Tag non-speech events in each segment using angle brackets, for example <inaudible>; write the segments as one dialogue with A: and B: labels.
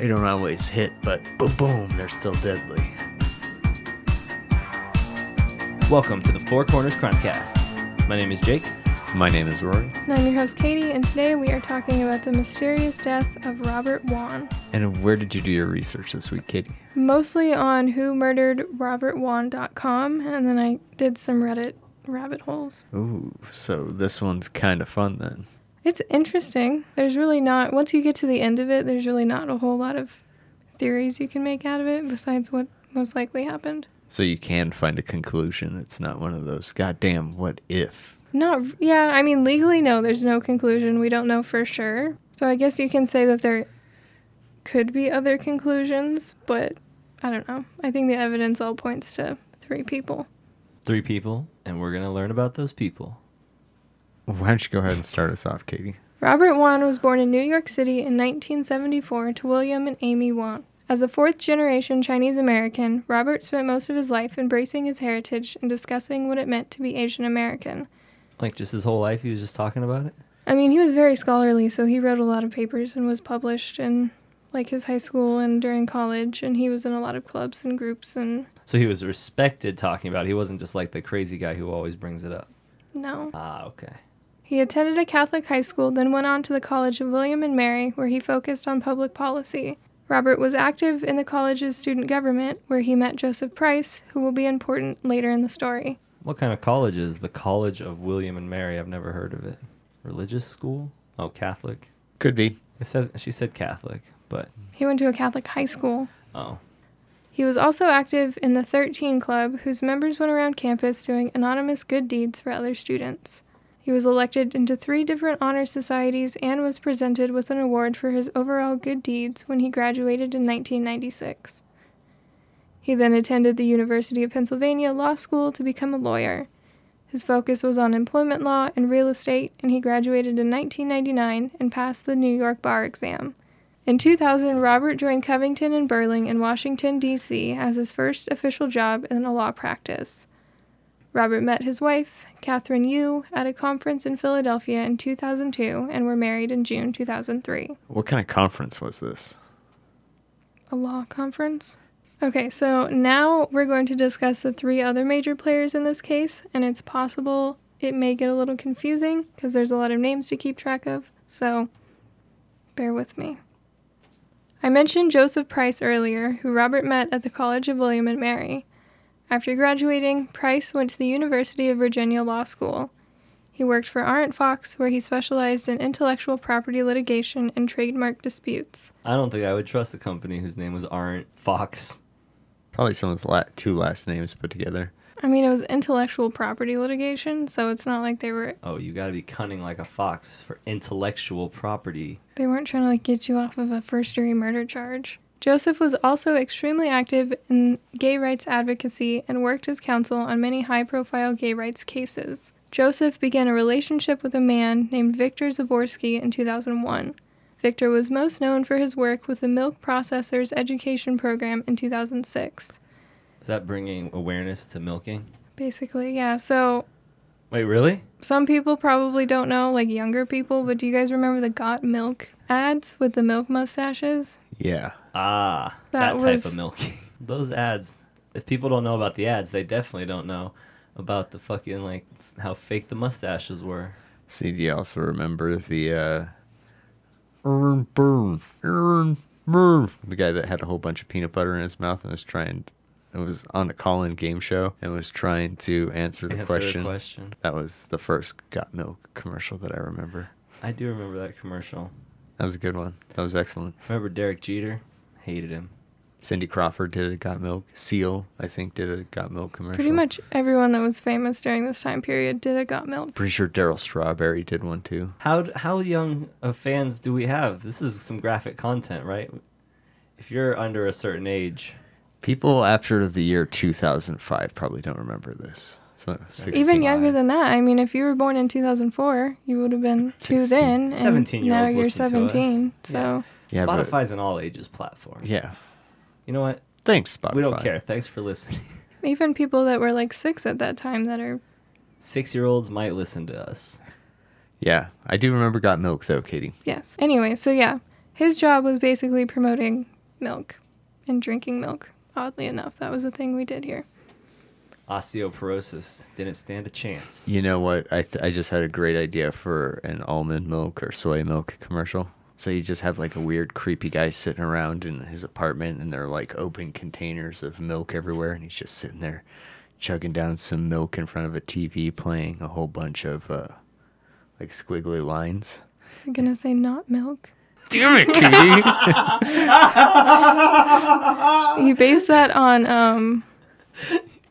A: They don't always hit, but boom, boom, they're still deadly.
B: Welcome to the Four Corners Crimecast. My name is Jake.
A: My name is Rory.
C: And I'm your host, Katie, and today we are talking about the mysterious death of Robert Wone.
A: And where did you do your research this week, Katie?
C: Mostly on whomurderedrobertwone.com, and then I did some Reddit rabbit holes.
A: Ooh, so this one's kind of fun then.
C: It's interesting. There's really not, once you get to the end of it, there's really not a whole lot of theories you can make out of it besides what most likely happened.
A: So you can find a conclusion. It's not one of those, goddamn, what if?
C: Not, yeah, I mean, legally, no, there's no conclusion. We don't know for sure. So I guess you can say that there could be other conclusions, but I don't know. I think the evidence all points to three people.
B: Three people, and we're going to learn about those people.
A: Why don't you go ahead and start us off, Katie?
C: Robert Wone was born in New York City in 1974 to William and Amy Wone. As a fourth generation Chinese American, Robert spent most of his life embracing his heritage and discussing what it meant to be Asian American.
B: Like just his whole life, he was just talking about it?
C: I mean, he was very scholarly, so he wrote a lot of papers and was published in like his high school and during college, and he was in a lot of clubs and groups and
B: So he was respected talking about it. He wasn't just like the crazy guy who always brings it up.
C: no.
B: Ah, okay.
C: He attended a Catholic high school, then went on to the College of William and Mary, where he focused on public policy. Robert was active in the college's student government, where he met Joseph Price, who will be important later in the story.
B: What kind of college is the College of William and Mary? I've never heard of it. Religious school? Oh, Catholic.
A: Could be.
B: It says she said Catholic, but
C: He went to a Catholic high school.
B: oh,
C: He was also active in the 13 Club, whose members went around campus doing anonymous good deeds for other students. He was elected into three different honor societies and was presented with an award for his overall good deeds when he graduated in 1996. He then attended the University of Pennsylvania Law School to become a lawyer. His focus was on employment law and real estate, and he graduated in 1999 and passed the New York bar exam. In 2000, Robert joined Covington and Burling in Washington, D.C. as his first official job in a law practice. Robert met his wife, Catherine Yu, at a conference in Philadelphia in 2002 and were married in June 2003.
A: What kind of conference was this?
C: A law conference? Okay, so now we're going to discuss the three other major players in this case, and it's possible it may get a little confusing because there's a lot of names to keep track of, so bear with me. I mentioned Joseph Price earlier, who Robert met at the College of William and Mary. After graduating, Price went to the University of Virginia Law School. He worked for Arent Fox, where he specialized in intellectual property litigation and trademark disputes.
B: I don't think I would trust a company whose name was Aren't Fox.
A: Probably someone's la- two last names put together.
C: I mean, it was intellectual property litigation, so it's not like they were
B: Oh, you got to be cunning like a fox for intellectual property.
C: they weren't trying to like get you off of a first degree murder charge. Joseph was also extremely active in gay rights advocacy and worked as counsel on many high profile gay rights cases. Joseph began a relationship with a man named Victor Zaborsky in 2001. Victor was most known for his work with the Milk Processors Education Program in 2006.
B: Is that bringing awareness to milking?
C: Basically, yeah. So
B: Wait, really?
C: some people probably don't know, like younger people, but do you guys remember the Got Milk ads with the milk mustaches?
A: Yeah.
B: Ah, that,
C: That
B: type
C: was-
B: of milking. <laughs> Those ads. If people don't know about the ads, they definitely don't know about the fucking like how fake the mustaches were.
A: See, do you also remember the uh Aaron Burn, Aaron Burn, the guy that had a whole bunch of peanut butter in his mouth and was trying it was on a call-in game show and was trying to answer the
B: Answer a
A: question.
B: question.
A: That was the first Got Milk commercial that I remember.
B: I do remember that commercial.
A: That was a good one. That was excellent.
B: Remember Derek Jeter? Hated him.
A: Cindy Crawford did a Got Milk. Seal, I think, did a Got Milk commercial.
C: Pretty much everyone that was famous during this time period did a Got Milk.
A: Pretty sure Darryl Strawberry did one too.
B: How how young of fans do we have? This is some graphic content, right? If you're under a certain age,
A: People after the year 2005 probably don't remember this. So
C: Even younger than that. I mean, if you were born in 2004, you would have been two
A: 16.
C: then. And
B: 17 year
C: now you're
B: listen to us.
C: 17. So
A: Yeah, but-
B: Spotify's an all ages platform.
A: Yeah.
B: You know what?
A: Thanks, Spotify.
B: We don't care. Thanks for listening. <laughs>
C: even people that were like six at that time that are
B: Six year olds might listen to us.
A: Yeah, I do remember Got Milk though, Katie.
C: Yes. Anyway, so yeah, His job was basically promoting milk and drinking milk. Oddly enough, that was a thing we did here.
B: Osteoporosis didn't stand a chance.
A: You know what? I th- I just had a great idea for an almond milk or soy milk commercial. So you just have like a weird, creepy guy sitting around in his apartment, and there are like open containers of milk everywhere, and he's just sitting there chugging down some milk in front of a TV, playing a whole bunch of uh, like squiggly lines.
C: Is it gonna say not milk?
A: Damn it, <laughs> Katie!
C: He based that on um,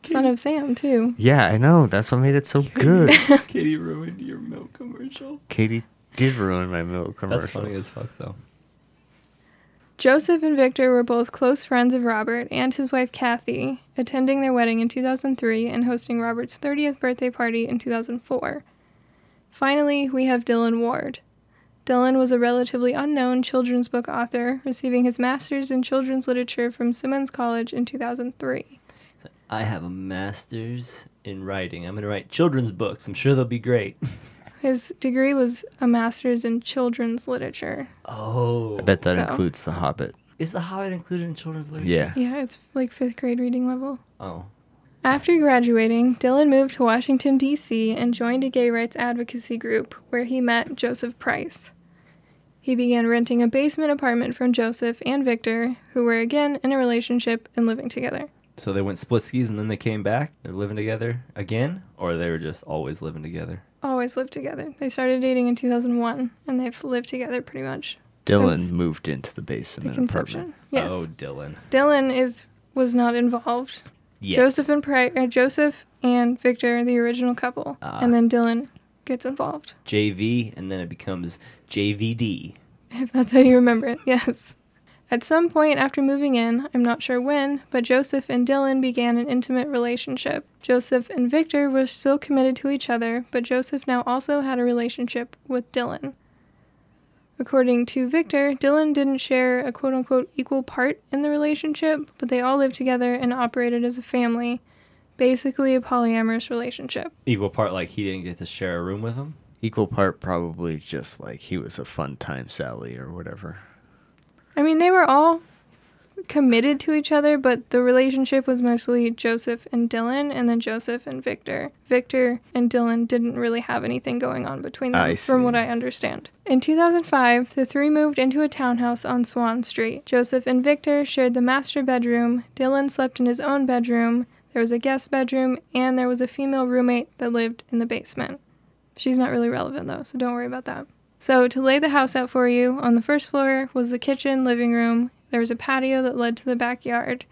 C: Son of Sam too.
A: yeah, I know. That's what made it so good. <laughs>
B: Katie ruined your milk commercial.
A: Katie did ruin my milk commercial.
B: That's funny as fuck though.
C: Joseph and Victor were both close friends of Robert and his wife Kathy, attending their wedding in 2003 and hosting Robert's 30th birthday party in 2004. Finally, we have Dylan Ward. Dylan was a relatively unknown children's book author, receiving his master's in children's literature from Simmons College in 2003.
B: I have a master's in writing. I'm gonna write children's books. I'm sure they'll be great. <laughs>
C: His degree was a master's in children's literature.
B: Oh,
A: I bet that
C: So-
A: includes The Hobbit.
B: is the Hobbit included in children's literature?
A: Yeah.
C: Yeah, it's like fifth grade reading level.
B: Oh,
C: After graduating, Dylan moved to Washington, D.C., and joined a gay rights advocacy group where he met Joseph Price. He began renting a basement apartment from Joseph and Victor, who were again in a relationship and living together.
B: So they went split skis and then they came back. They're living together again, or they were just always living together.
C: Always lived together. They started dating in 2001, and they've lived together pretty much
A: Dylan
C: since
A: moved into the
C: the
A: basement
C: conception.
A: apartment.
C: Yes.
B: Oh, Dylan.
C: Dylan is was not involved.
B: Yes.
C: Joseph and Pri- uh, Joseph and Victor, the original couple,
B: Ah.
C: and then Dylan gets involved.
B: JV, and then it becomes JVD. <laughs>
C: If that's how you remember it, yes. At some point after moving in, I'm not sure when, but Joseph and Dylan began an intimate relationship. Joseph and Victor were still committed to each other, but Joseph now also had a relationship with Dylan. According to Victor, Dylan didn't share a quote unquote equal part in the relationship, but they all lived together and operated as a family. Basically, a polyamorous relationship.
B: Equal part, like he didn't get to share a room with him.
A: Equal part, probably just like he was a fun time Sally or whatever.
C: I mean, they were all committed to each other, but the relationship was mostly Joseph and Dylan, and then Joseph and Victor. Victor and Dylan didn't really have anything going on between them, from what. I understand. In 2005, the three moved into a townhouse on Swan Street. Joseph and Victor shared the master bedroom, Dylan slept in his own bedroom, there was a guest bedroom, and there was a female roommate that lived in the basement. She's not really relevant though, so don't worry about that. So, to lay the house out for you, on the first floor was the kitchen, living room. There was a patio that led to the backyard.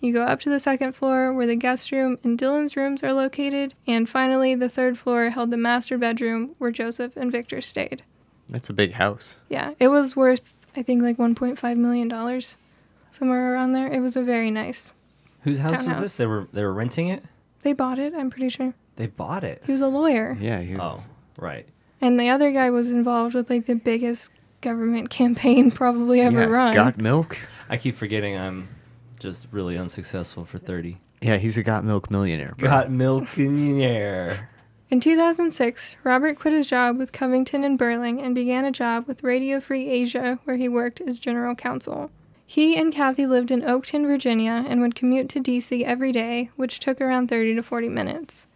C: You go up to the second floor where the guest room and Dylan's rooms are located. And finally, the third floor held the master bedroom where Joseph and Victor stayed.
A: That's a big house.
C: Yeah, it was worth, I think, like $1.5 million, somewhere around there. It was a very nice.
B: Whose house was this? They were they were renting it.
C: They bought it, I'm pretty sure.
B: They bought it.
C: He was a lawyer.
A: Yeah, he
B: Oh, right.
C: And the other guy was involved with like the biggest government <laughs> campaign probably ever
A: yeah,
C: run.
A: Got milk?
B: I keep forgetting I'm just really unsuccessful for 30.
A: Yeah, he's a got milk millionaire. Bro.
B: Got milk in the air.
C: In 2006, Robert quit his job with Covington and Burling and began a job with Radio Free Asia, where he worked as general counsel. He and Kathy lived in Oakton, Virginia, and would commute to DC every day, which took around 30 to 40 minutes.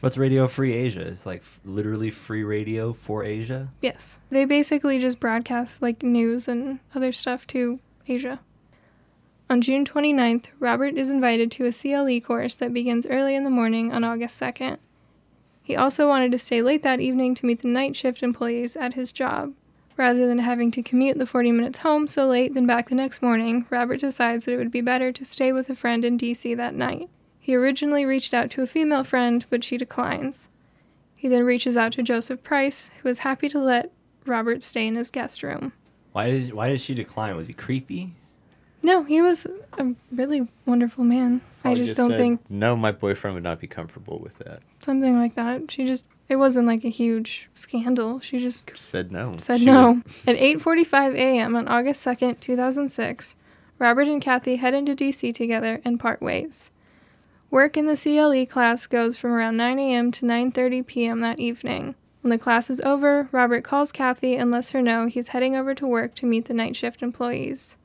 B: What's Radio Free Asia? It's like f- literally free radio for Asia.
C: Yes. They basically just broadcast like news and other stuff to Asia. On June 29th, Robert is invited to a CLE course that begins early in the morning on August 2nd. He also wanted to stay late that evening to meet the night shift employees at his job. Rather than having to commute the 40 minutes home so late then back the next morning, Robert decides that it would be better to stay with a friend in DC that night. He originally reached out to a female friend, but she declines. He then reaches out to Joseph Price, who is happy to let Robert stay in his guest room.
B: Why did why did she decline? Was he creepy?
C: No, he was a really wonderful man. I
A: Probably
C: just, don't
A: said,
C: think
A: No, my boyfriend would not be comfortable with that.
C: something like that. She just it wasn't like a huge scandal. She just
A: Said no.
C: said
B: She
C: no. <laughs> At 8:45 a.m. on August 2nd, 2006, Robert and Kathy head into DC together and part ways. Work in the CLE class goes from around 9 a.m. to 9:30 p.m. that evening. When the class is over, Robert calls Kathy and lets her know he's heading over to work to meet the night shift employees.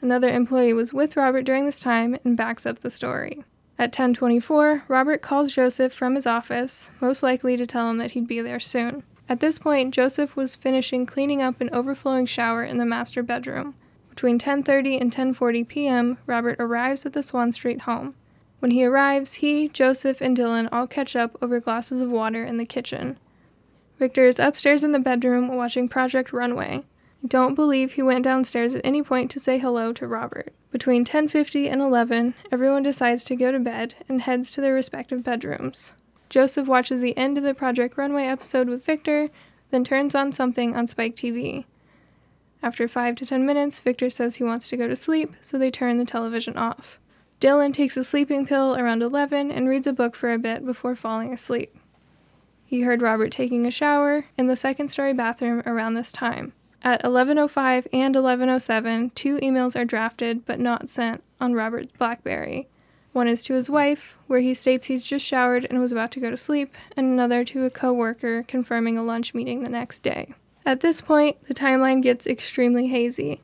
C: Another employee was with Robert during this time and backs up the story. At 10:24, Robert calls Joseph from his office, most likely to tell him that he'd be there soon. At this point, Joseph was finishing cleaning up an overflowing shower in the master bedroom. Between 10:30 and 10:40 p.m., Robert arrives at the Swan Street home. When he arrives, he, Joseph, and Dylan all catch up over glasses of water in the kitchen. Victor is upstairs in the bedroom watching Project Runway. I don't believe he went downstairs at any point to say hello to Robert. Between 10:50 and 11, everyone decides to go to bed and heads to their respective bedrooms. Joseph watches the end of the Project Runway episode with Victor, then turns on something on Spike TV. After 5 to 10 minutes, Victor says he wants to go to sleep, so they turn the television off. Dylan takes a sleeping pill around 11 and reads a book for a bit before falling asleep. He heard Robert taking a shower in the second story bathroom around this time. At 11:05 and 11:07, two emails are drafted but not sent on Robert's BlackBerry. One is to his wife, where he states he's just showered and was about to go to sleep, and another to a coworker confirming a lunch meeting the next day. At this point, the timeline gets extremely hazy.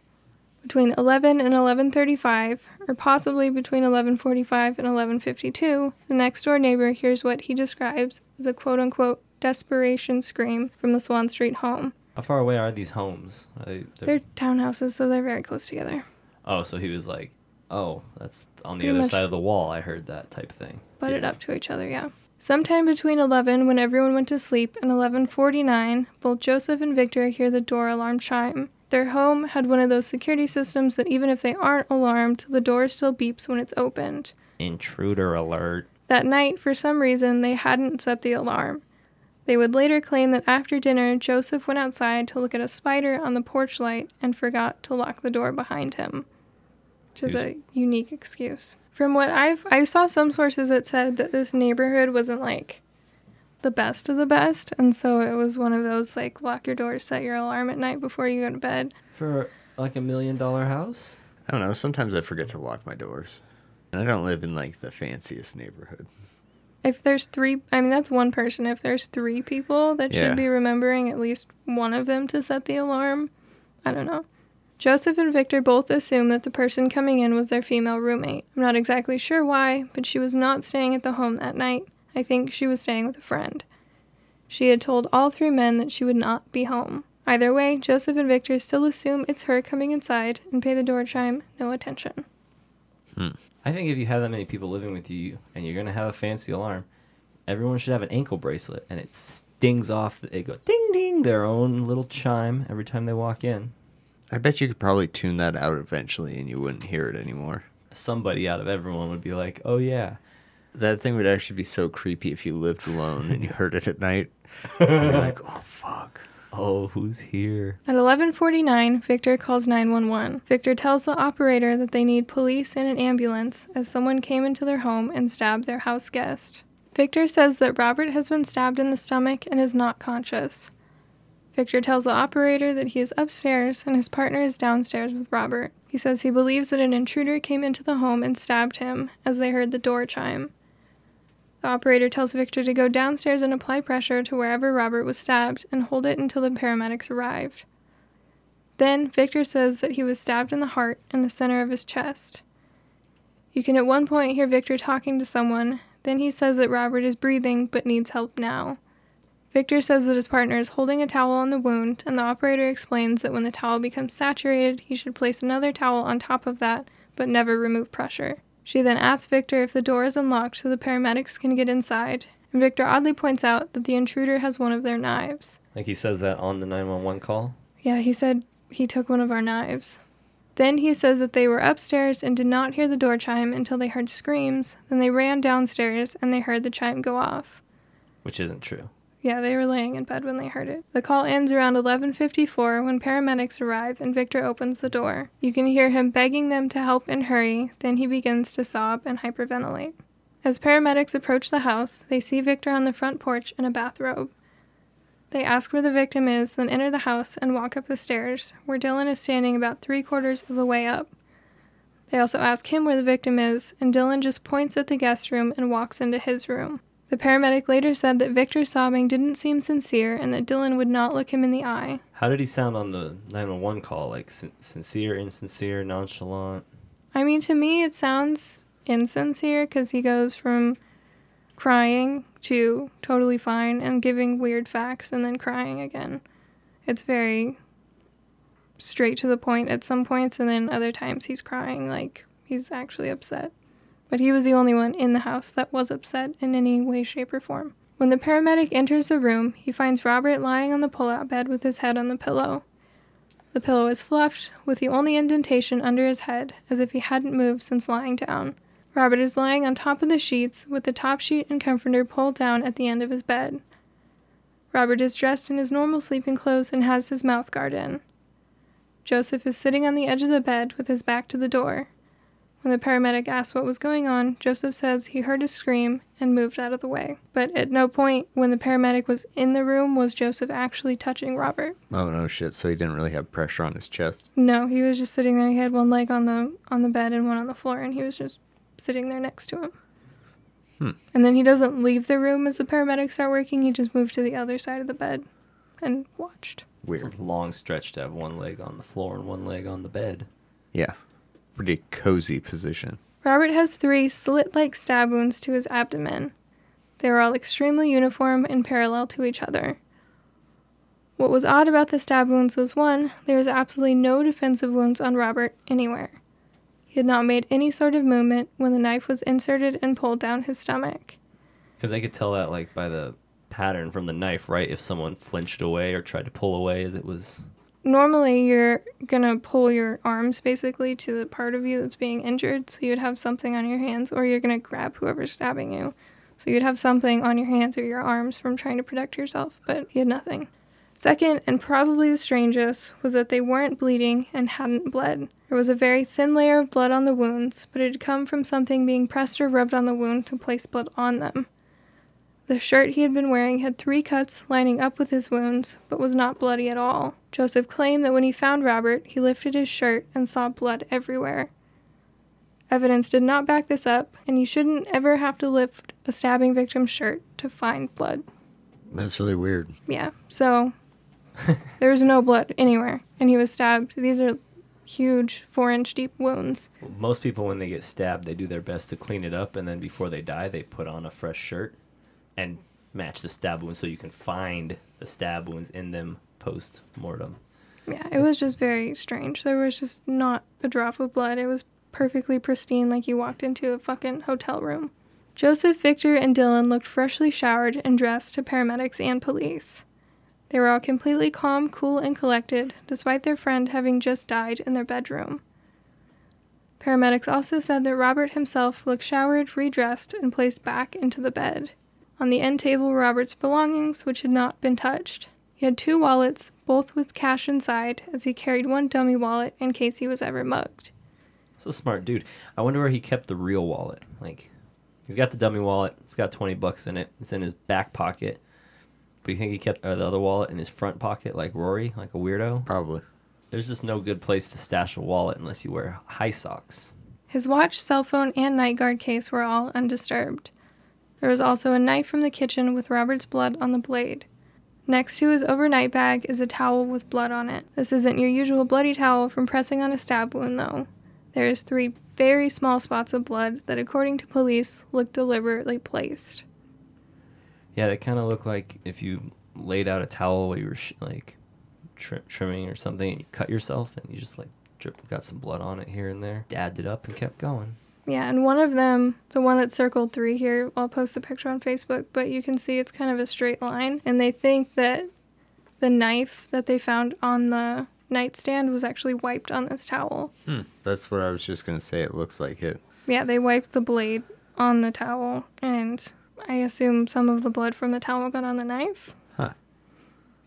C: Between 11 and 11:35, or possibly between 11:45 and 11:52, the next door neighbor hears what he describes as a quote-unquote desperation scream from the Swan Street home.
B: How far away are these homes? Are they, they're-
C: They're townhouses, so they're very close together.
B: oh, so he was like, oh, that's on the
C: Pretty
B: other
C: much.
B: side of the wall. I heard that type thing.
C: butted
B: Yeah.
C: up to each other, yeah. Sometime between 11 when everyone went to sleep and 11:49, both Joseph and Victor hear the door alarm chime. Their home had one of those security systems that even if they aren't alarmed, the door still beeps when it's opened.
B: Intruder alert.
C: That night, for some reason, they hadn't set the alarm. They would later claim that after dinner, Joseph went outside to look at a spider on the porch light and forgot to lock the door behind him. Which is a unique excuse. From what I've I saw some sources that said that this neighborhood wasn't like the best of the best, and so it was one of those like lock your doors, set your alarm at night before you go to bed.
B: For like a million dollar house?
A: I don't know. Sometimes I forget to lock my doors. And I don't live in like the fanciest neighborhood.
C: If there's three, I mean that's one person. If there's three people that
A: Yeah.
C: should be remembering at least one of them to set the alarm, I don't know. Joseph and Victor both assume that the person coming in was their female roommate. I'm not exactly sure why, but she was not staying at the home that night. I think she was staying with a friend. She had told all three men that she would not be home. Either way, Joseph and Victor still assume it's her coming inside and pay the door chime no attention. Hmm.
B: I think if you have that many people living with you and you're gonna have a fancy alarm, everyone should have an ankle bracelet and it stings off. They go ding ding their own little chime every time they walk in.
A: I bet you could probably tune that out eventually and you wouldn't hear it anymore.
B: Somebody out of everyone would be like, "Oh yeah,
A: That thing would actually be so creepy if you lived alone and you heard it at night. <laughs> You're like, oh fuck.
B: oh who's here?"
C: At 11:49, Victor calls 911. Victor tells the operator that they need police and an ambulance as someone came into their home and stabbed their house guest. Victor says that Robert has been stabbed in the stomach and is not conscious. Victor tells the operator that he is upstairs and his partner is downstairs with Robert. He says he believes that an intruder came into the home and stabbed him as they heard the door chime. The operator tells Victor to go downstairs and apply pressure to wherever Robert was stabbed and hold it until the paramedics arrived. Then, Victor says that he was stabbed in the heart in the center of his chest. You can at one point hear Victor talking to someone, then he says that Robert is breathing but needs help now. Victor says that his partner is holding a towel on the wound, and the operator explains that when the towel becomes saturated, he should place another towel on top of that, but never remove pressure. She then asks Victor if the door is unlocked so the paramedics can get inside, and Victor oddly points out that the intruder has one of their knives.
B: Like he says that on the 911 call.
C: Yeah, he said he took one of our knives. Then he says that they were upstairs and did not hear the door chime until they heard screams. Then they ran downstairs and they heard the chime go off.
B: Which isn't true.
C: Yeah, they were laying in bed when they heard it. The call ends around 11:54 when paramedics arrive and Victor opens the door. You can hear him begging them to help and hurry, then he begins to sob and hyperventilate. As paramedics approach the house, they see Victor on the front porch in a bathrobe. They ask where the victim is, then enter the house and walk up the stairs, where Dylan is standing about three quarters of the way up. They also ask him where the victim is, and Dylan just points at the guest room and walks into his room. The paramedic later said that Victor's sobbing didn't seem sincere and that Dylan would not look him in the eye.
B: How did he sound on the 911 call? Like sin- sincere, insincere, nonchalant?
C: I mean, to me, it sounds insincere because he goes from crying to totally fine and giving weird facts and then crying again. It's very straight to the point at some points, and then other times he's crying like he's actually upset. But he was the only one in the house that was upset in any way, shape, or form. When the paramedic enters the room, he finds Robert lying on the pull-out bed with his head on the pillow. The pillow is fluffed, with the only indentation under his head, as if he hadn't moved since lying down. Robert is lying on top of the sheets, with the top sheet and comforter pulled down at the end of his bed. Robert is dressed in his normal sleeping clothes and has his mouth guard in. Joseph is sitting on the edge of the bed with his back to the door. When the paramedic asked what was going on, Joseph says he heard a scream and moved out of the way. But at no point when the paramedic was in the room was Joseph actually touching Robert.
A: Oh no shit! So he didn't really have pressure on his chest.
C: No, he was just sitting there. He had one leg on the on the bed and one on the floor, and he was just sitting there next to him.
A: Hmm.
C: And then he doesn't leave the room as the paramedics start working. He just moved to the other side of the bed and watched.
B: It's
A: Weird.
B: a long stretch to have one leg on the floor and one leg on the bed.
A: Yeah, pretty cozy position.
C: Robert has three slit like stab wounds to his abdomen. They were all extremely uniform and parallel to each other. What was odd about the stab wounds was one, there was absolutely no defensive wounds on Robert anywhere. He had not made any sort of movement when the knife was inserted and pulled down his stomach.
B: Because I could tell that like by the pattern from the knife, right? If someone flinched away or tried to pull away as it was.
C: Normally, you're gonna pull your arms basically to the part of you that's being injured, so you'd have something on your hands, or you're gonna grab whoever's stabbing you. So you'd have something on your hands or your arms from trying to protect yourself, but he had nothing. Second, and probably the strangest, was that they weren't bleeding and hadn't bled. There was a very thin layer of blood on the wounds, but it had come from something being pressed or rubbed on the wound to place blood on them. The shirt he had been wearing had three cuts lining up with his wounds, but was not bloody at all. Joseph claimed that when he found Robert, he lifted his shirt and saw blood everywhere. Evidence did not back this up, and you shouldn't ever have to lift a stabbing victim's shirt to find blood.
A: That's really weird.
C: Yeah, so <laughs> there was no blood anywhere, and he was stabbed. These are huge, four inch deep wounds.
B: Most people, when they get stabbed, they do their best to clean it up, and then before they die, they put on a fresh shirt and match the stab wounds so you can find the stab wounds in them post mortem.
C: Yeah, it was just very strange. There was just not a drop of blood. It was perfectly pristine, like you walked into a fucking hotel room. Joseph, Victor, and Dylan looked freshly showered and dressed to paramedics and police. They were all completely calm, cool, and collected, despite their friend having just died in their bedroom. Paramedics also said that Robert himself looked showered, redressed, and placed back into the bed. On the end table were Robert's belongings, which had not been touched. He had two wallets, both with cash inside, as he carried one dummy wallet in case he was ever mugged.
B: It's a smart dude. I wonder where he kept the real wallet. Like, he's got the dummy wallet. It's got twenty bucks in it. It's in his back pocket. But you think he kept uh, the other wallet in his front pocket, like Rory, like a weirdo?
A: Probably.
B: There's just no good place to stash a wallet unless you wear high socks.
C: His watch, cell phone, and night guard case were all undisturbed. There was also a knife from the kitchen with Robert's blood on the blade. Next to his overnight bag is a towel with blood on it. This isn't your usual bloody towel from pressing on a stab wound, though. There's three very small spots of blood that, according to police, look deliberately placed.
B: Yeah, they kind of look like if you laid out a towel while you were sh- like trim- trimming or something, and you cut yourself, and you just like drip, got some blood on it here and there, dabbed it up, and kept going.
C: Yeah, and one of them, the one that circled three here, I'll post the picture on Facebook, but you can see it's kind of a straight line. And they think that the knife that they found on the nightstand was actually wiped on this towel.
A: Hmm. That's what I was just gonna say. It looks like it.
C: Yeah, they wiped the blade on the towel, and I assume some of the blood from the towel got on the knife.
A: Huh.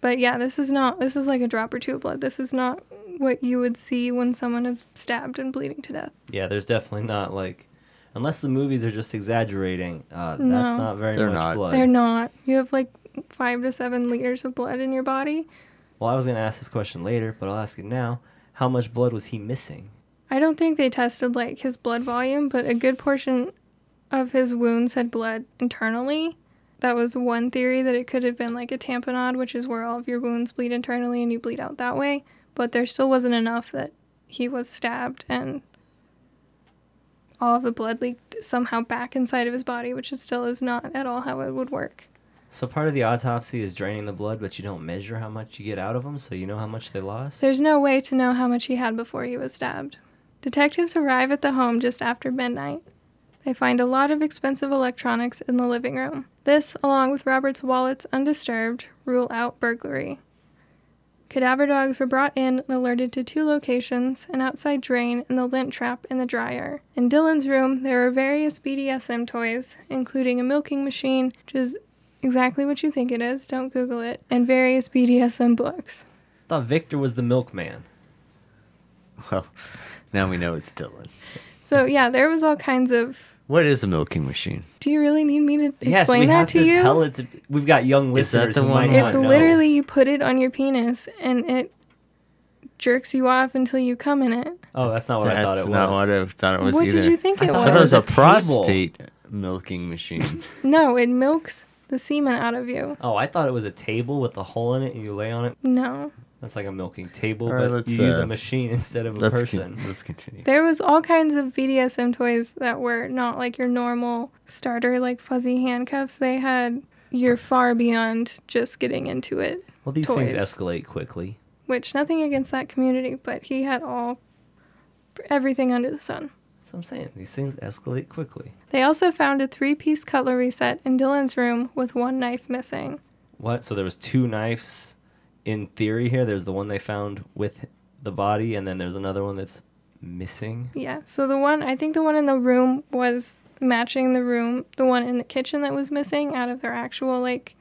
C: But yeah, this is not, this is like a drop or two of blood. This is not what you would see when someone is stabbed and bleeding to death.
B: Yeah, there's definitely not like, unless the movies are just exaggerating. Uh, That's
C: No.
B: not very
A: They're
B: much
A: not.
B: blood.
C: They're not. You have like five to seven liters of blood in your body.
B: Well, I was gonna ask this question later, but I'll ask it now. How much blood was he missing?
C: I don't think they tested like his blood volume, but a good portion of his wounds had bled internally. that was one theory that it could have been like a tamponade, which is where all of your wounds bleed internally and you bleed out that way. But there still wasn't enough that he was stabbed and all of the blood leaked somehow back inside of his body, which is still is not at all how it would work.
B: So part of the autopsy is draining the blood, but you don't measure how much you get out of them, so you know how much they lost.
C: There's no way to know how much he had before he was stabbed. Detectives arrive at the home just after midnight. They find a lot of expensive electronics in the living room. This, along with Robert's wallets undisturbed, rule out burglary. Cadaver dogs were brought in and alerted to two locations an outside drain and the lint trap in the dryer. In Dylan's room, there are various BDSM toys, including a milking machine, which is exactly what you think it is, don't Google it, and various BDSM books.
B: I thought Victor was the milkman.
A: Well, now we know it's Dylan.
C: So, yeah, there was all kinds of.
A: What is a milking machine?
C: Do you really need me to explain
B: yes,
C: explain
B: we
C: that
B: have
C: to,
B: to
C: you?
B: tell it to. We've got young
A: Is that
B: listeners
A: the one
B: might
A: where-
B: not
C: It's
B: know.
C: literally you put it on your penis and it jerks you off until you come in it.
B: Oh, that's not what I thought it was.
A: That's
B: it
A: not
B: was.
A: what I thought it was
C: what
A: either.
C: did you think
B: I
C: it
B: thought
A: I thought it
C: was?
A: was
B: was
A: a
B: a table.
A: prostate milking machine. <laughs> <laughs>
C: No, it milks the semen out of you.
B: Oh, I thought it was a table with a hole in it and you lay on it.
C: No.
B: That's like a milking table,
A: All right,
B: but
A: let's,
B: you use
A: uh,
B: a machine <laughs> instead of a
A: let's
B: person.
A: Con- let's continue.
C: There was all kinds of BDSM toys that were not like your normal starter like fuzzy handcuffs. They had you're far beyond just getting into it,
B: well, these things escalate quickly.
C: which nothing against that community, but he had all everything under the sun.
B: That's what I'm saying. These things escalate quickly.
C: They also found a three-piece cutlery set in Dylan's room with one knife missing.
B: What? So there was two knives in theory here. There's the one they found with the body, and then there's another one that's missing.
C: Yeah. So the one I think the one in the room was matching the room, the one in the kitchen that was missing out of their actual like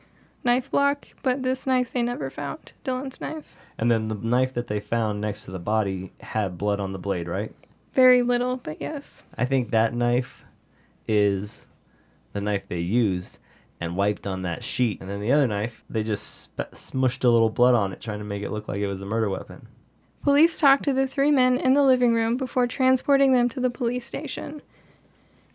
C: knife block, but this knife they never found. Dylan's knife.
B: And then the knife that they found next to the body had blood on the blade, right?
C: Very little, but yes.
B: I think that knife is the knife they used and wiped on that sheet. And then the other knife, they just sp- smushed a little blood on it, trying to make it look like it was a murder weapon.
C: Police talked to the three men in the living room before transporting them to the police station.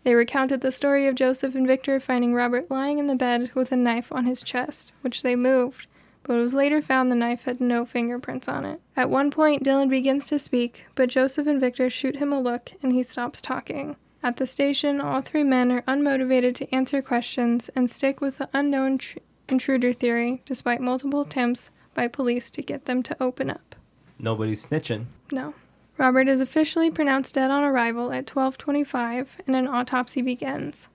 C: They recounted the story of Joseph and Victor finding Robert lying in the bed with a knife on his chest, which they moved, but it was later found the knife had no fingerprints on it. At one point, Dylan begins to speak, but Joseph and Victor shoot him a look and he stops talking. At the station, all three men are unmotivated to answer questions and stick with the unknown tr- intruder theory despite multiple attempts by police to get them to open up.
B: Nobody's snitching.
C: No. Robert is officially pronounced dead on arrival at 1225 and an autopsy begins.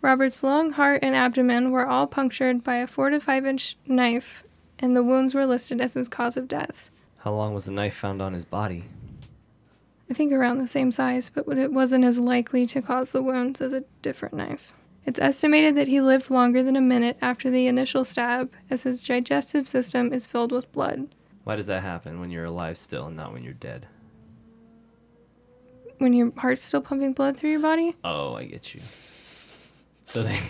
C: Robert's lung, heart, and abdomen were all punctured by a 4 to 5 inch knife, and the wounds were listed as his cause of death.
B: How long was the knife found on his body?
C: I think around the same size, but it wasn't as likely to cause the wounds as a different knife. It's estimated that he lived longer than a minute after the initial stab, as his digestive system is filled with blood.
B: Why does that happen when you're alive still and not when you're dead?
C: When your heart's still pumping blood through your body?
B: Oh, I get you. So they. <laughs>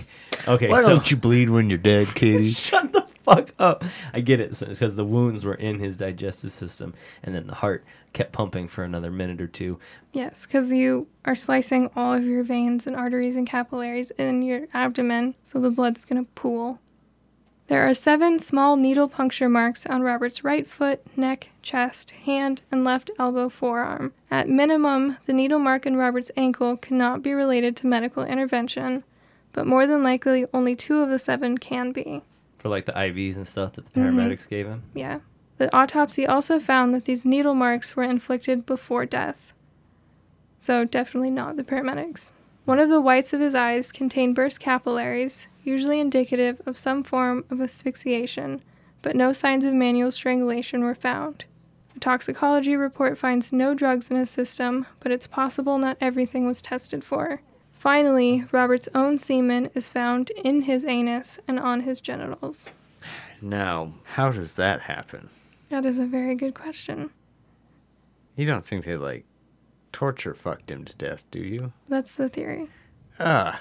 B: Okay,
A: Why
B: so.
A: don't you bleed when you're dead, <laughs> Katie?
B: Shut the fuck up. I get it. Because the wounds were in his digestive system, and then the heart kept pumping for another minute or two.
C: Yes, because you are slicing all of your veins and arteries and capillaries in your abdomen, so the blood's to pool. There are seven small needle puncture marks on Robert's right foot, neck, chest, hand, and left elbow forearm. At minimum, the needle mark in Robert's ankle cannot be related to medical intervention, but more than likely, only two of the seven can be.
B: For like the IVs and stuff that the mm-hmm. paramedics gave him.
C: Yeah. The autopsy also found that these needle marks were inflicted before death. So, definitely not the paramedics. One of the whites of his eyes contained burst capillaries, usually indicative of some form of asphyxiation, but no signs of manual strangulation were found. A toxicology report finds no drugs in his system, but it's possible not everything was tested for. Finally, Robert's own semen is found in his anus and on his genitals.
A: Now, how does that happen?
C: That is a very good question.
A: You don't think they like torture fucked him to death, do you?
C: That's the theory.
A: Ah,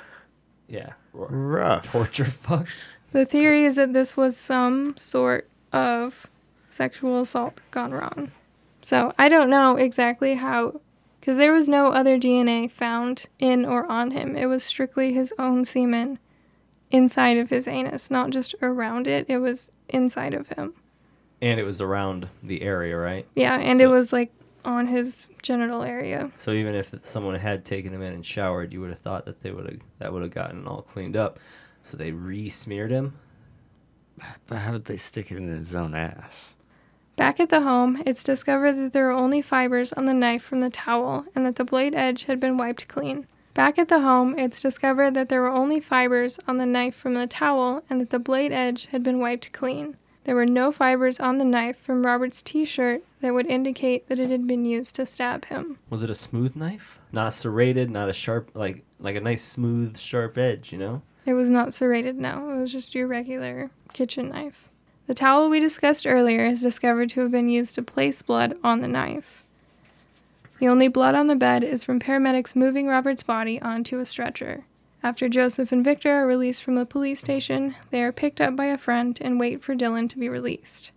B: Yeah.
A: Rough.
B: torture fucked.
C: The theory is that this was some sort of sexual assault gone wrong. So I don't know exactly how, because there was no other DNA found in or on him. It was strictly his own semen inside of his anus, not just around it. It was inside of him.
B: And it was around the area, right?
C: Yeah, and it was like on his genital area.
B: So even if someone had taken him in and showered, you would have thought that they would have that would have gotten all cleaned up. So they re-smeared him.
A: But how did they stick it in his own ass?
C: Back at the home, it's discovered that there were only fibers on the knife from the towel and that the blade edge had been wiped clean. Back at the home, it's discovered that there were only fibers on the knife from the towel and that the blade edge had been wiped clean. There were no fibers on the knife from Robert's t shirt that would indicate that it had been used to stab him.
B: Was it a smooth knife? Not serrated, not a sharp like like a nice smooth sharp edge, you know?
C: It was not serrated, no. It was just your regular kitchen knife. The towel we discussed earlier is discovered to have been used to place blood on the knife. The only blood on the bed is from paramedics moving Robert's body onto a stretcher. After Joseph and Victor are released from the police station, they are picked up by a friend and wait for Dylan to be released.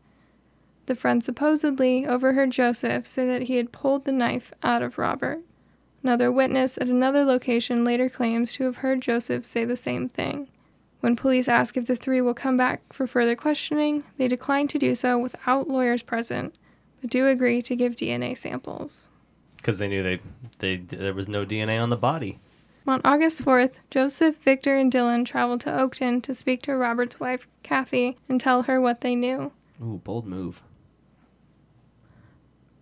C: The friend supposedly overheard Joseph say that he had pulled the knife out of Robert. Another witness at another location later claims to have heard Joseph say the same thing. When police ask if the three will come back for further questioning, they decline to do so without lawyers present, but do agree to give DNA samples.
B: Because they knew they they there was no DNA on the body.
C: On August 4th, Joseph, Victor, and Dylan traveled to Oakton to speak to Robert's wife, Kathy, and tell her what they knew.
B: Ooh, bold move.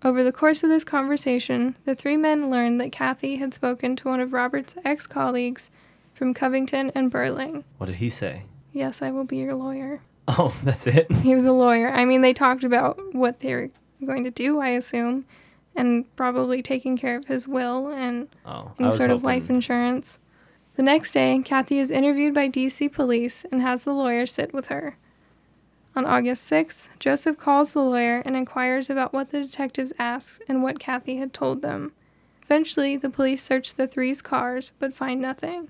C: Over the course of this conversation, the three men learned that Kathy had spoken to one of Robert's ex colleagues from Covington and Burling.
B: What did he say?
C: Yes, I will be your lawyer.
B: Oh, <laughs> that's it.
C: He was a lawyer. I mean, they talked about what they were going to do, I assume, and probably taking care of his will and
B: Oh,
C: any sort of life insurance. The next day, Kathy is interviewed by DC police and has the lawyer sit with her. On August 6th, Joseph calls the lawyer and inquires about what the detectives asked and what Kathy had told them. Eventually, the police search the three's cars but find nothing.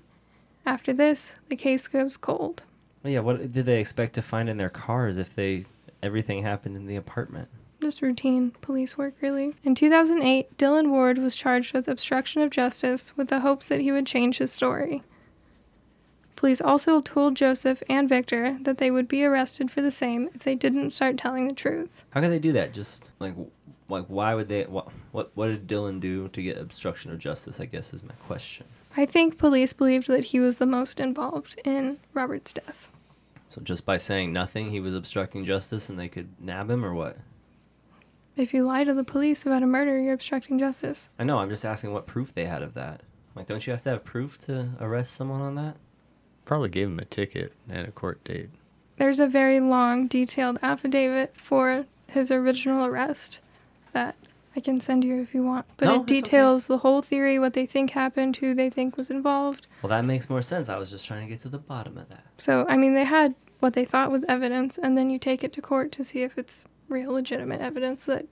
C: After this, the case goes cold.
B: Well, yeah, what did they expect to find in their cars if they everything happened in the apartment?
C: Just routine police work, really. In 2008, Dylan Ward was charged with obstruction of justice with the hopes that he would change his story. Police also told Joseph and Victor that they would be arrested for the same if they didn't start telling the truth.
B: How could they do that? Just like like why would they what what what did Dylan do to get obstruction of justice? I guess is my question.
C: I think police believed that he was the most involved in Robert's death.
B: So just by saying nothing, he was obstructing justice, and they could nab him, or what?
C: If you lie to the police about a murder, you're obstructing justice.
B: I know. I'm just asking what proof they had of that. Like, don't you have to have proof to arrest someone on that?
A: Probably gave him a ticket and a court date.
C: There's a very long, detailed affidavit for his original arrest that I can send you if you want. But
B: No,
C: it
B: it's okay.
C: details the whole theory, what they think happened, who they think was involved.
B: Well, that makes more sense. I was just trying to get to the bottom of that.
C: So, I mean, they had what they thought was evidence, and then you take it to court to see if it's real, legitimate evidence that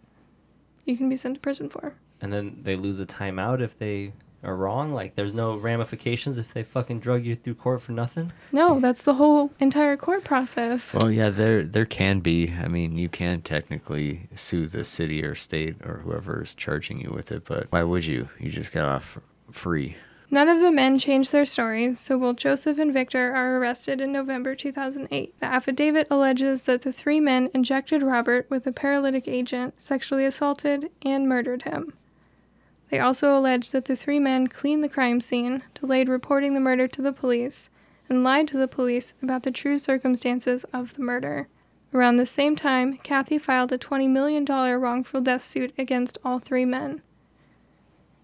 C: you can be sent to prison for.
B: And then they lose a timeout if they are wrong. Like, there's no ramifications if they fucking drug you through court for nothing.
C: No, that's the whole entire court process.
A: Well, yeah, there there can be. I mean, you can technically sue the city or state or whoever is charging you with it, but why would you? You just got off free.
C: None of the men changed their stories, so both Joseph and Victor are arrested in November 2008. The affidavit alleges that the three men injected Robert with a paralytic agent, sexually assaulted, and murdered him. They also alleged that the three men cleaned the crime scene, delayed reporting the murder to the police, and lied to the police about the true circumstances of the murder. Around the same time, Kathy filed a $20 million wrongful death suit against all three men.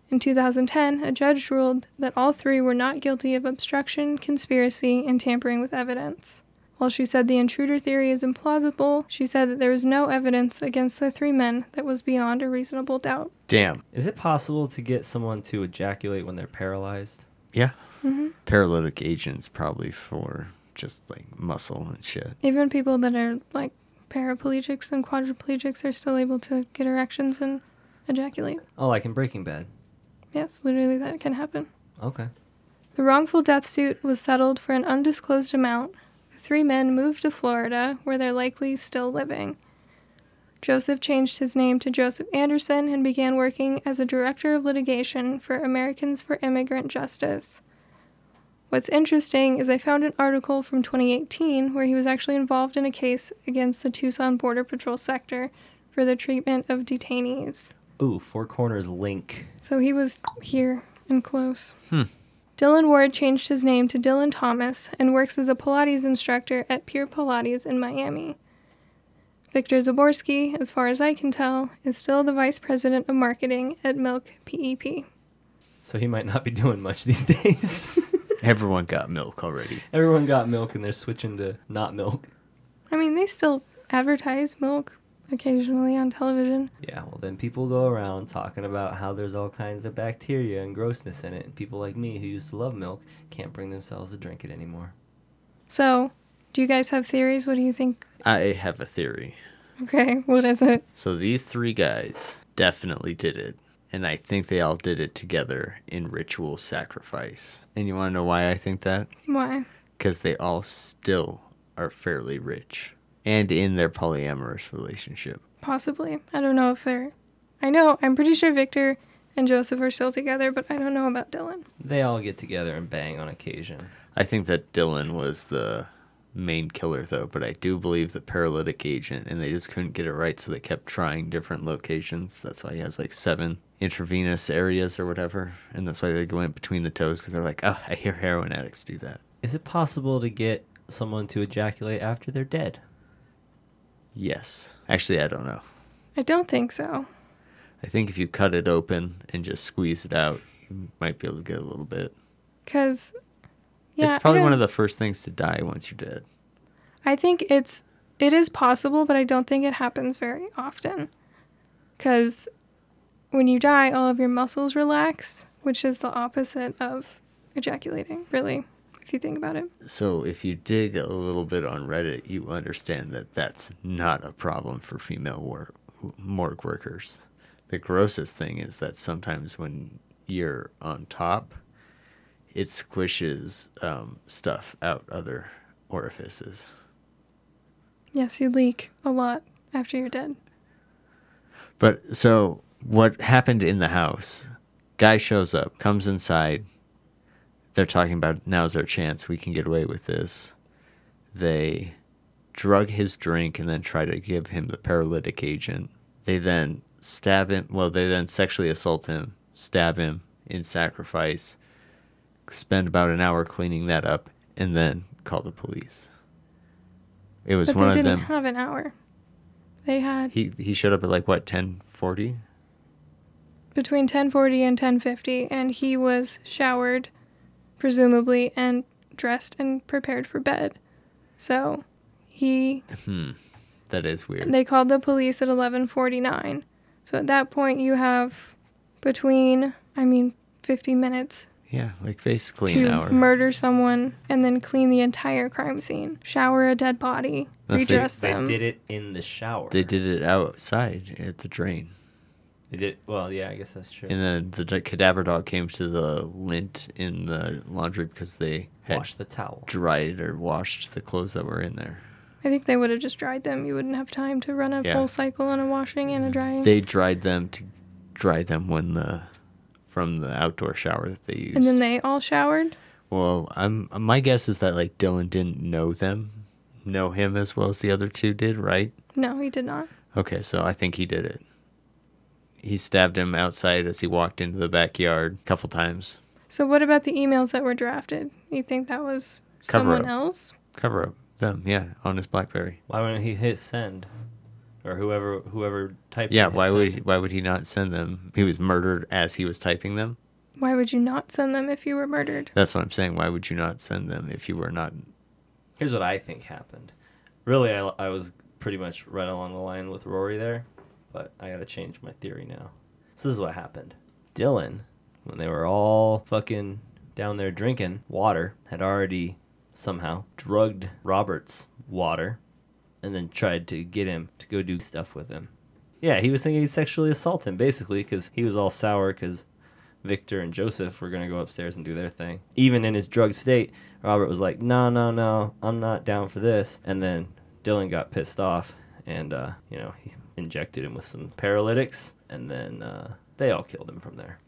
C: In 2010, a judge ruled that all three were not guilty of obstruction, conspiracy, and tampering with evidence. While she said the intruder theory is implausible, she said that there was no evidence against the three men that was beyond a reasonable doubt.
A: Damn.
B: Is it possible to get someone to ejaculate when they're paralyzed?
A: Yeah.
C: hmm
A: Paralytic agents probably for just like muscle and shit.
C: Even people that are like paraplegics and quadriplegics are still able to get erections and ejaculate.
B: Oh, like in Breaking Bad.
C: Yes, literally that can happen.
B: Okay.
C: The wrongful death suit was settled for an undisclosed amount. Three men moved to Florida, where they're likely still living. Joseph changed his name to Joseph Anderson and began working as a director of litigation for Americans for Immigrant Justice. What's interesting is I found an article from 2018 where he was actually involved in a case against the Tucson Border Patrol sector for the treatment of detainees.
B: Ooh, Four Corners Link.
C: So he was here and close.
A: Hmm.
C: Dylan Ward changed his name to Dylan Thomas and works as a Pilates instructor at Pure Pilates in Miami. Victor Zaborsky, as far as I can tell, is still the vice president of marketing at Milk E PEP.
B: So he might not be doing much these days. <laughs>
A: Everyone got milk already.
B: Everyone got milk and they're switching to not milk.
C: I mean, they still advertise milk occasionally on television.
B: Yeah, well, then people go around talking about how there's all kinds of bacteria and grossness in it, and people like me who used to love milk can't bring themselves to drink it anymore.
C: So, do you guys have theories? What do you think?
A: I have a theory.
C: Okay, what is it?
A: So these three guys definitely did it. And I think they all did it together in ritual sacrifice. And you want to know why I think that?
C: Why?
A: Because they all still are fairly rich and in their polyamorous relationship.
C: Possibly. I don't know if they're. I know, I'm pretty sure Victor and Joseph are still together, but I don't know about Dylan.
B: They all get together and bang on occasion.
A: I think that Dylan was the main killer, though, but I do believe the paralytic agent, and they just couldn't get it right, so they kept trying different locations. That's why he has like seven intravenous areas or whatever, and that's why they go in between the toes because they're like, oh, I hear heroin addicts do that.
B: Is it possible to get someone to ejaculate after they're dead?
A: Yes. Actually, I don't know.
C: I don't think so.
A: I think if you cut it open and just squeeze it out, you might be able to get a little bit.
C: Because, yeah.
A: it's probably one of the first things to die once you're dead.
C: I think it's. It is possible, but I don't think it happens very often. Because when you die, all of your muscles relax, which is the opposite of ejaculating, really, if you think about it.
A: So if you dig a little bit on Reddit, you understand that that's not a problem for female wor- morgue workers. The grossest thing is that sometimes when you're on top, it squishes um, stuff out other orifices.
C: Yes, you leak a lot after you're dead.
A: But so what happened in the house? Guy shows up, comes inside. They're talking about now's our chance. We can get away with this. They drug his drink and then try to give him the paralytic agent. They then stab him. Well, they then sexually assault him, stab him in sacrifice, spend about an hour cleaning that up, and then call the police. It was
C: But
A: one of them.
C: they didn't have an hour. They had
A: He he showed up at like what ten forty.
C: between 1040 and 1050, and he was showered, presumably, and dressed and prepared for bed. So he
A: Hmm. That is weird.
C: they called the police at 11:49. So at that point you have between I mean 50 minutes
A: Yeah, like basically an
C: to
A: hour.
C: murder someone and then clean the entire crime scene, shower a dead body,
A: Unless
C: redress
B: They
C: them.
B: They did it in the shower.
A: they did it outside at the drain.
B: They did. Well, yeah, I guess that's true.
A: And then the d- cadaver dog came to the lint in the laundry because they had
B: Wash the towel.
A: dried or washed the clothes that were in there.
C: I think they would have just dried them. You wouldn't have time to run a
A: Yeah.
C: full cycle on a washing and a drying.
A: They dried them to dry them when the from the outdoor shower that they used.
C: and then they all showered.
A: well, I'm my guess is that like Dylan didn't know them, know him as well as the other two did, right?
C: No, he did not.
A: Okay, so I think he did it. He stabbed him outside as he walked into the backyard a couple times.
C: So what about the emails that were drafted? You think that was
A: Cover
C: someone
A: up.
C: else?
A: Cover up them, yeah, on his BlackBerry.
B: Why wouldn't he hit send? Or whoever whoever typed.
A: Yeah,
B: it hit
A: why would
B: send?
A: he, why would he not send them? He was murdered as he was typing them.
C: Why would you not send them if you were murdered?
A: That's what I'm saying. Why would you not send them if you were not?
B: Here's what I think happened. Really, I, I was pretty much right along the line with Rory there, but I gotta change my theory now. So this is what happened. Dylan, when they were all fucking down there drinking water, had already somehow drugged Robert's water and then tried to get him to go do stuff with him. Yeah, he was thinking he'd sexually assault him, basically, because he was all sour because Victor and Joseph were going to go upstairs and do their thing. Even in his drug state, Robert was like, no, no, no, I'm not down for this. And then Dylan got pissed off and, uh, you know, he injected him with some paralytics and then uh, they all killed him from there.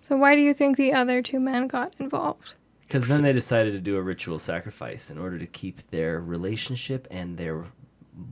C: So why do you think the other two men got involved?
B: Because then they decided to do a ritual sacrifice in order to keep their relationship and their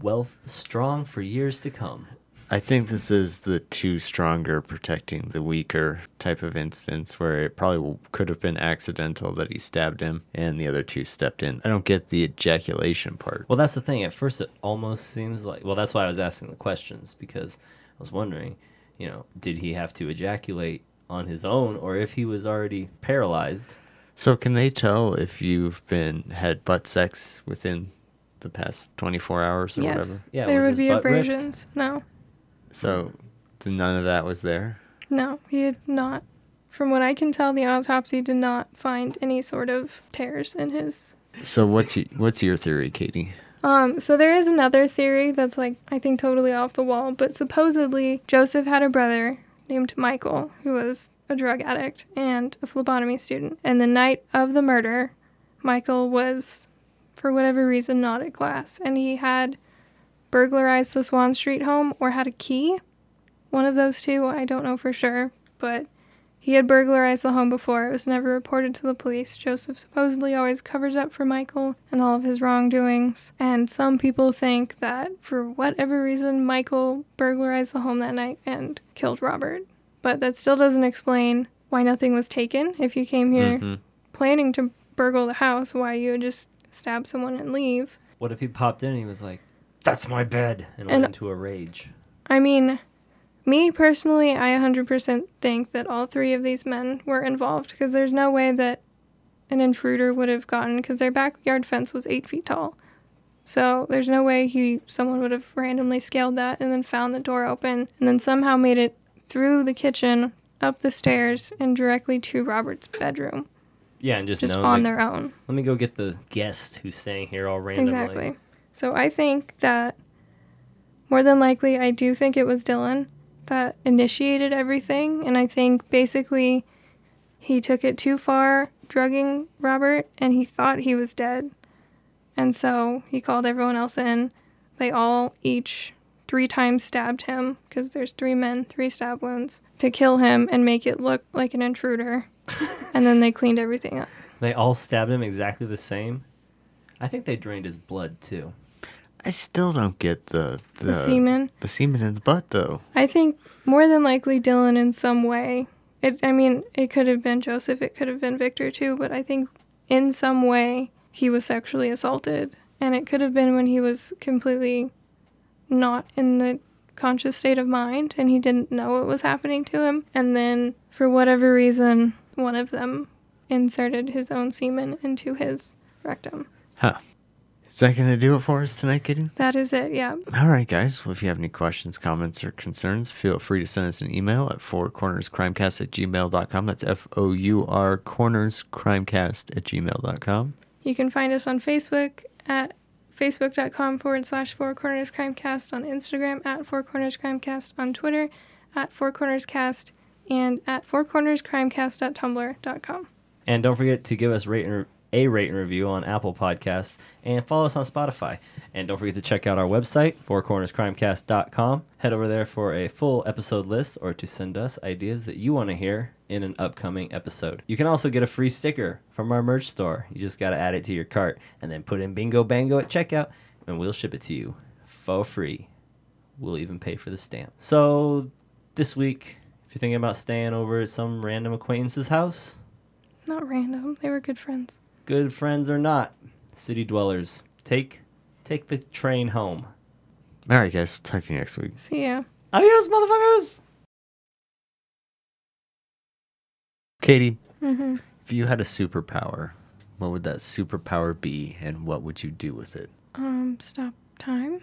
B: wealth strong for years to come.
A: I think this is the two stronger protecting the weaker type of instance where it probably could have been accidental that he stabbed him and the other two stepped in. I don't get the ejaculation part.
B: Well, that's the thing. At first, it almost seems like. Well, that's why I was asking the questions because I was wondering, you know, did he have to ejaculate on his own or if he was already paralyzed?
A: So can they tell if you've been had butt sex within the past 24 hours or
C: yes.
A: whatever?
B: Yeah,
C: there
B: was
C: would
B: his
C: be
B: butt ripped?
C: abrasions. No,
A: So none of that was there.
C: no, he had not. From what I can tell, the autopsy did not find any sort of tears in his.
A: So what's y- what's your theory, Katie?
C: Um, so there is another theory that's like I think totally off the wall, but supposedly Joseph had a brother named Michael who was a drug addict and a phlebotomy student. And the night of the murder, Michael was, for whatever reason, not at class, and he had burglarized the Swann Street home or had a key. One of those two, I don't know for sure, but he had burglarized the home before. It was never reported to the police. Joseph supposedly always covers up for Michael and all of his wrongdoings. And some people think that for whatever reason, Michael burglarized the home that night and killed Robert. But that still doesn't explain why nothing was taken. If you came here
A: Mhm.
C: planning to burgle the house, why you would just stab someone and leave.
B: What if he popped in and he was like, "That's my bed," and went into a rage?
C: I mean, me personally, I 100% think that all three of these men were involved because there's no way that an intruder would have gotten because their backyard fence was eight feet tall. So there's no way he someone would have randomly scaled that and then found the door open and then somehow made it through the kitchen, up the stairs, and directly to Robert's bedroom,
B: Yeah, and just,
C: just
B: know,
C: on
B: like,
C: their own.
B: let me go get the guest who's staying here all randomly.
C: Exactly. So I think that more than likely, I do think it was Dylan that initiated everything. And I think basically he took it too far, drugging Robert, and he thought he was dead. And so he called everyone else in. They all each three times stabbed him because there's three men, three stab wounds to kill him and make it look like an intruder. <laughs> and then they cleaned everything up.
B: They all stabbed him exactly the same. I think they drained his blood too.
A: I still don't get the the,
C: The semen.
A: the semen in the butt though.
C: I think more than likely Dylan in some way. It I mean, it could have been Joseph, it could have been Victor too, but I think in some way he was sexually assaulted. And it could have been when he was completely not in the conscious state of mind and he didn't know what was happening to him. And then for whatever reason, one of them inserted his own semen into his rectum.
A: Huh. Is that gonna do it for us tonight, Katie?
C: That is it, yeah.
A: All right, guys. Well, if you have any questions, comments, or concerns, feel free to send us an email at fourcornerscrimecast at gmail.com. That's F O U R cornerscrimecast at gmail.com.
C: You can find us on Facebook at facebook.com forward slash Four Corners Crimecast, on Instagram at Four Corners Crimecast, on Twitter at Four Corners Cast, and at Four Corners Crimecast at
B: And don't forget to give us rate and re- a rate and review on Apple Podcasts and follow us on Spotify. And don't forget to check out our website, fourcornerscrimecast.com. Head over there for a full episode list or to send us ideas that you want to hear in an upcoming episode. You can also get a free sticker from our merch store. You just got to add it to your cart and then put in bingo bango at checkout and we'll ship it to you for free. We'll even pay for the stamp. So this week, if you're thinking about staying over at some random acquaintance's house,
C: Not random, they were good friends.
B: Good friends or not, city dwellers, take take the train home.
A: All right, guys. Talk to you next week.
C: See ya.
B: Adios, motherfuckers!
A: Katie,
C: hmm
A: if you had a superpower, what would that superpower be and what would you do with it?
C: Um, stop time.